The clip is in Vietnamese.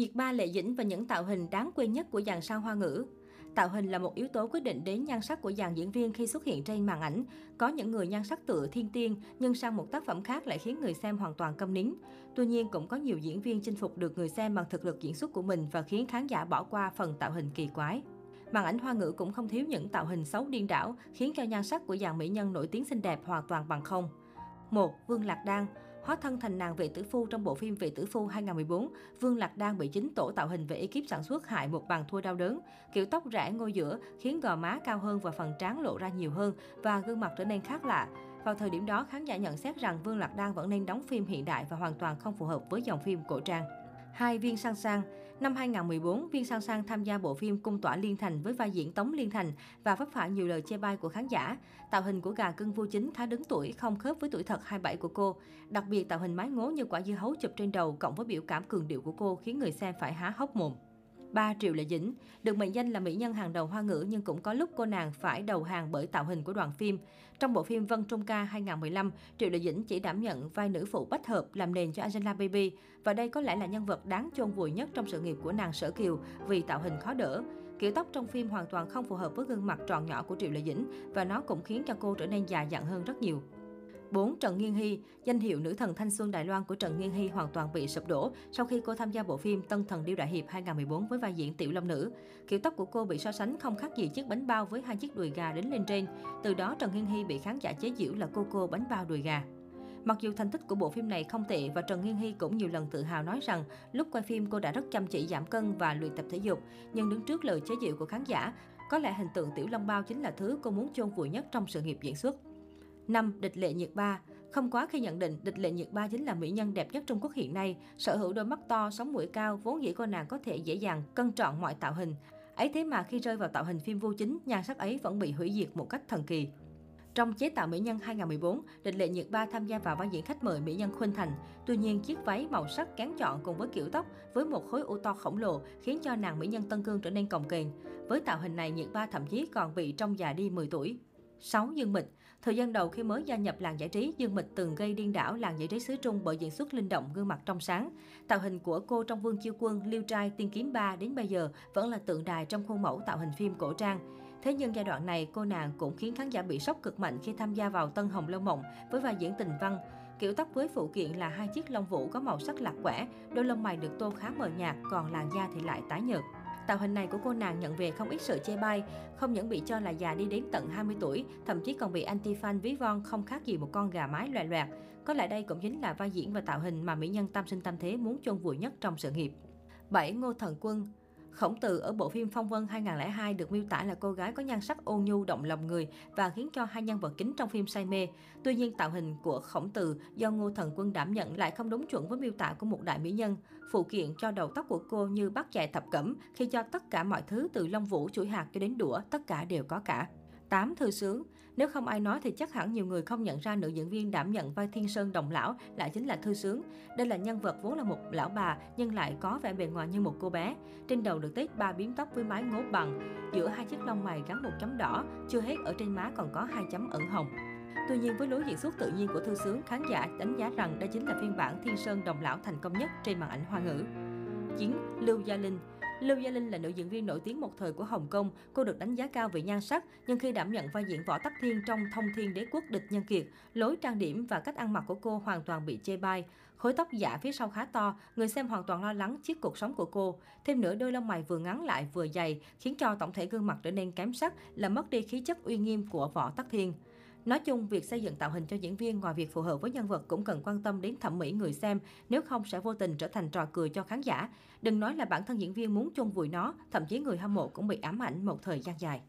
Nhiệt ba Lệ Dĩnh và những tạo hình đáng quên nhất của dàn sao hoa ngữ. Tạo hình là một yếu tố quyết định đến nhan sắc của dàn diễn viên khi xuất hiện trên màn ảnh. Có những người nhan sắc tựa thiên tiên, nhưng sang một tác phẩm khác lại khiến người xem hoàn toàn câm nín. Tuy nhiên, cũng có nhiều diễn viên chinh phục được người xem bằng thực lực diễn xuất của mình và khiến khán giả bỏ qua phần tạo hình kỳ quái. Màn ảnh hoa ngữ cũng không thiếu những tạo hình xấu điên đảo, khiến cho nhan sắc của dàn mỹ nhân nổi tiếng xinh đẹp hoàn toàn bằng không. 1. Vương Lạc Đan Hóa thân thành nàng vệ tử phu trong bộ phim Vệ tử phu 2014, Vương Lạc Đan bị chính tổ tạo hình về ekip sản xuất hại một bàn thua đau đớn. Kiểu tóc rẽ ngôi giữa khiến gò má cao hơn và phần trán lộ ra nhiều hơn và gương mặt trở nên khác lạ. Vào thời điểm đó, khán giả nhận xét rằng Vương Lạc Đan vẫn nên đóng phim hiện đại và hoàn toàn không phù hợp với dòng phim cổ trang. 2. Viên Sang Sang Năm 2014, Viên Sang Sang tham gia bộ phim Cung tỏa Liên Thành với vai diễn Tống Liên Thành và vấp phải nhiều lời chê bai của khán giả. Tạo hình của gà cưng vua chính khá đứng tuổi, không khớp với tuổi thật 27 của cô. Đặc biệt tạo hình mái ngố như quả dưa hấu chụp trên đầu cộng với biểu cảm cường điệu của cô khiến người xem phải há hốc mồm. 3 Triệu Lệ Dĩnh Được mệnh danh là mỹ nhân hàng đầu hoa ngữ nhưng cũng có lúc cô nàng phải đầu hàng bởi tạo hình của đoàn phim. Trong bộ phim Vân Trung Ca 2015, Triệu Lệ Dĩnh chỉ đảm nhận vai nữ phụ bách hợp làm nền cho Angela Baby. Và đây có lẽ là nhân vật đáng chôn vùi nhất trong sự nghiệp của nàng Sở Kiều vì tạo hình khó đỡ. Kiểu tóc trong phim hoàn toàn không phù hợp với gương mặt tròn nhỏ của Triệu Lệ Dĩnh và nó cũng khiến cho cô trở nên già dặn hơn rất nhiều. 4. Trần Nghiên Hy Danh hiệu nữ thần thanh xuân Đài Loan của Trần Nghiên Hy hoàn toàn bị sụp đổ sau khi cô tham gia bộ phim Tân thần điêu đại hiệp 2014 với vai diễn Tiểu Long Nữ. Kiểu tóc của cô bị so sánh không khác gì chiếc bánh bao với hai chiếc đùi gà đến lên trên. Từ đó Trần Nghiên Hy bị khán giả chế giễu là cô cô bánh bao đùi gà. Mặc dù thành tích của bộ phim này không tệ và Trần Nghiên Hy cũng nhiều lần tự hào nói rằng lúc quay phim cô đã rất chăm chỉ giảm cân và luyện tập thể dục, nhưng đứng trước lời chế giễu của khán giả, có lẽ hình tượng Tiểu Long Bao chính là thứ cô muốn chôn vùi nhất trong sự nghiệp diễn xuất. 5. Địch lệ nhiệt ba Không quá khi nhận định địch lệ nhiệt ba chính là mỹ nhân đẹp nhất Trung Quốc hiện nay, sở hữu đôi mắt to, sống mũi cao, vốn dĩ cô nàng có thể dễ dàng cân trọn mọi tạo hình. Ấy thế mà khi rơi vào tạo hình phim vô chính, nhan sắc ấy vẫn bị hủy diệt một cách thần kỳ. Trong chế tạo mỹ nhân 2014, Địch Lệ Nhiệt Ba tham gia vào vai diễn khách mời mỹ nhân Khuynh Thành. Tuy nhiên, chiếc váy màu sắc kén chọn cùng với kiểu tóc với một khối u to khổng lồ khiến cho nàng mỹ nhân Tân Cương trở nên cồng kềnh. Với tạo hình này, Nhiệt Ba thậm chí còn bị trông già đi 10 tuổi. 6. Dương Mịch Thời gian đầu khi mới gia nhập làng giải trí, Dương Mịch từng gây điên đảo làng giải trí xứ Trung bởi diễn xuất linh động, gương mặt trong sáng. Tạo hình của cô trong Vương Chiêu Quân, Liêu Trai, Tiên Kiếm 3 đến bây giờ vẫn là tượng đài trong khuôn mẫu tạo hình phim cổ trang. Thế nhưng giai đoạn này, cô nàng cũng khiến khán giả bị sốc cực mạnh khi tham gia vào Tân Hồng Lâu Mộng với vai diễn tình văn. Kiểu tóc với phụ kiện là hai chiếc lông vũ có màu sắc lạc quẻ, đôi lông mày được tô khá mờ nhạt, còn làn da thì lại tái nhợt. Tạo hình này của cô nàng nhận về không ít sự chê bai, không những bị cho là già đi đến tận 20 tuổi, thậm chí còn bị anti-fan ví von không khác gì một con gà mái loẹ loẹt. Có lẽ đây cũng chính là vai diễn và tạo hình mà mỹ nhân tam sinh tam thế muốn chôn vùi nhất trong sự nghiệp. 7. Ngô Thần Quân Khổng Tử ở bộ phim Phong Vân 2002 được miêu tả là cô gái có nhan sắc ôn nhu, động lòng người và khiến cho hai nhân vật chính trong phim say mê. Tuy nhiên, tạo hình của Khổng Tử do Ngô Thần Quân đảm nhận lại không đúng chuẩn với miêu tả của một đại mỹ nhân. Phụ kiện cho đầu tóc của cô như bắt chạy thập cẩm, khi cho tất cả mọi thứ từ lông vũ, chuỗi hạt cho đến đũa, tất cả đều có cả. 8. Thư sướng Nếu không ai nói thì chắc hẳn nhiều người không nhận ra nữ diễn viên đảm nhận vai Thiên Sơn Đồng Lão lại chính là Thư sướng. Đây là nhân vật vốn là một lão bà nhưng lại có vẻ bề ngoài như một cô bé. Trên đầu được tết ba biếm tóc với mái ngố bằng, giữa hai chiếc lông mày gắn một chấm đỏ, chưa hết ở trên má còn có hai chấm ẩn hồng. Tuy nhiên với lối diễn xuất tự nhiên của Thư Sướng, khán giả đánh giá rằng đây chính là phiên bản Thiên Sơn Đồng Lão thành công nhất trên màn ảnh hoa ngữ. 9. Lưu Gia Linh Lưu Gia Linh là nữ diễn viên nổi tiếng một thời của Hồng Kông. Cô được đánh giá cao về nhan sắc, nhưng khi đảm nhận vai diễn Võ Tắc Thiên trong Thông Thiên Đế Quốc Địch Nhân Kiệt, lối trang điểm và cách ăn mặc của cô hoàn toàn bị chê bai. Khối tóc giả phía sau khá to, người xem hoàn toàn lo lắng chiếc cuộc sống của cô. Thêm nữa, đôi lông mày vừa ngắn lại vừa dày, khiến cho tổng thể gương mặt trở nên kém sắc, làm mất đi khí chất uy nghiêm của Võ Tắc Thiên. Nói chung, việc xây dựng tạo hình cho diễn viên ngoài việc phù hợp với nhân vật cũng cần quan tâm đến thẩm mỹ người xem, nếu không sẽ vô tình trở thành trò cười cho khán giả. Đừng nói là bản thân diễn viên muốn chôn vùi nó, thậm chí người hâm mộ cũng bị ám ảnh một thời gian dài.